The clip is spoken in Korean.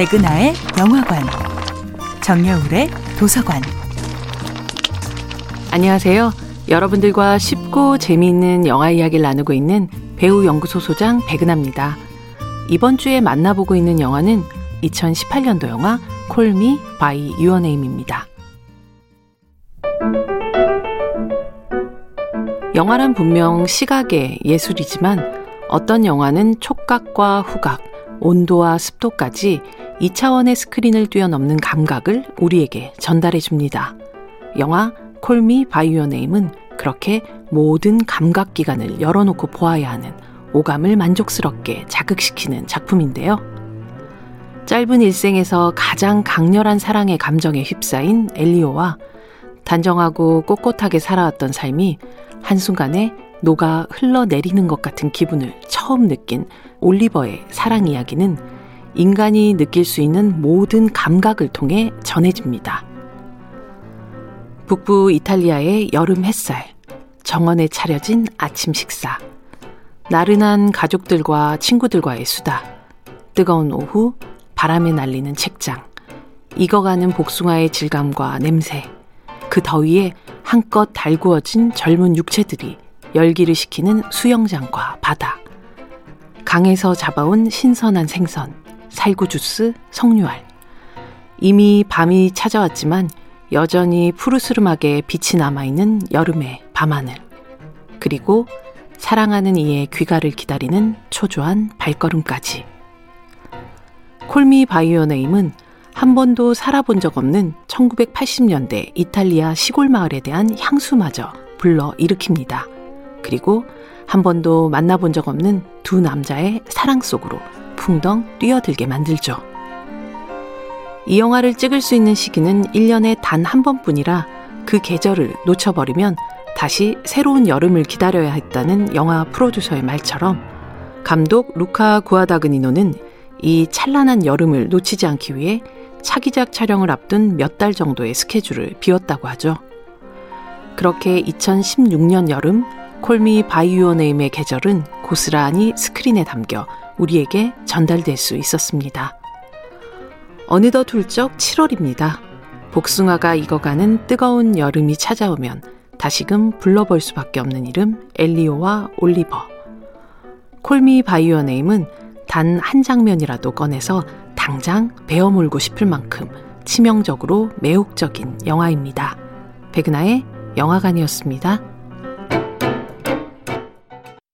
백은하의 영화관, 정여울의 도서관. 안녕하세요. 여러분들과 쉽고 재미있는 영화 이야기를 나누고 있는 배우 연구소 소장 백은하입니다. 이번 주에 만나보고 있는 영화는 2018년도 영화 Call Me by Your Name입니다. 영화란 분명 시각의 예술이지만 어떤 영화는 촉각과 후각, 온도와 습도까지 2차원의 스크린을 뛰어넘는 감각을 우리에게 전달해 줍니다. 영화 Call Me by Your Name은 그렇게 모든 감각 기관을 열어놓고 보아야 하는 오감을 만족스럽게 자극시키는 작품인데요. 짧은 일생에서 가장 강렬한 사랑의 감정에 휩싸인 엘리오와 단정하고 꼿꼿하게 살아왔던 삶이 한순간에 녹아 흘러내리는 것 같은 기분을 처음 느낀 올리버의 사랑 이야기는 인간이 느낄 수 있는 모든 감각을 통해 전해집니다. 북부 이탈리아의 여름 햇살, 정원에 차려진 아침 식사, 나른한 가족들과 친구들과의 수다, 뜨거운 오후, 바람에 날리는 책장, 익어가는 복숭아의 질감과 냄새, 그 더위에 한껏 달구어진 젊은 육체들이 열기를 식히는 수영장과 바다, 강에서 잡아온 신선한 생선, 살구 주스, 석류알. 이미 밤이 찾아왔지만 여전히 푸르스름하게 빛이 남아있는 여름의 밤하늘. 그리고 사랑하는 이의 귀가를 기다리는 초조한 발걸음까지. 콜미 바이오 네임은 한 번도 살아본 적 없는 1980년대 이탈리아 시골 마을에 대한 향수마저 불러 일으킵니다. 그리고 한 번도 만나본 적 없는 두 남자의 사랑 속으로 풍덩 뛰어들게 만들죠. 이 영화를 찍을 수 있는 시기는 1년에 단 한 번뿐이라 그 계절을 놓쳐버리면 다시 새로운 여름을 기다려야 했다는 영화 프로듀서의 말처럼 감독 루카 구아다그니노는 이 찬란한 여름을 놓치지 않기 위해 차기작 촬영을 앞둔 몇 달 정도의 스케줄을 비웠다고 하죠. 그렇게 2016년 여름 콜미 바이유어 네임의 계절은 고스란히 스크린에 담겨 우리에게 전달될 수 있었습니다. 어느덧 훌쩍 7월입니다. 복숭아가 익어가는 뜨거운 여름이 찾아오면 다시금 불러볼 수밖에 없는 이름 엘리오와 올리버. 콜미 바이오 네임은 단 한 장면이라도 꺼내서 당장 베어물고 싶을 만큼 치명적으로 매혹적인 영화입니다. 백은하의 영화관이었습니다.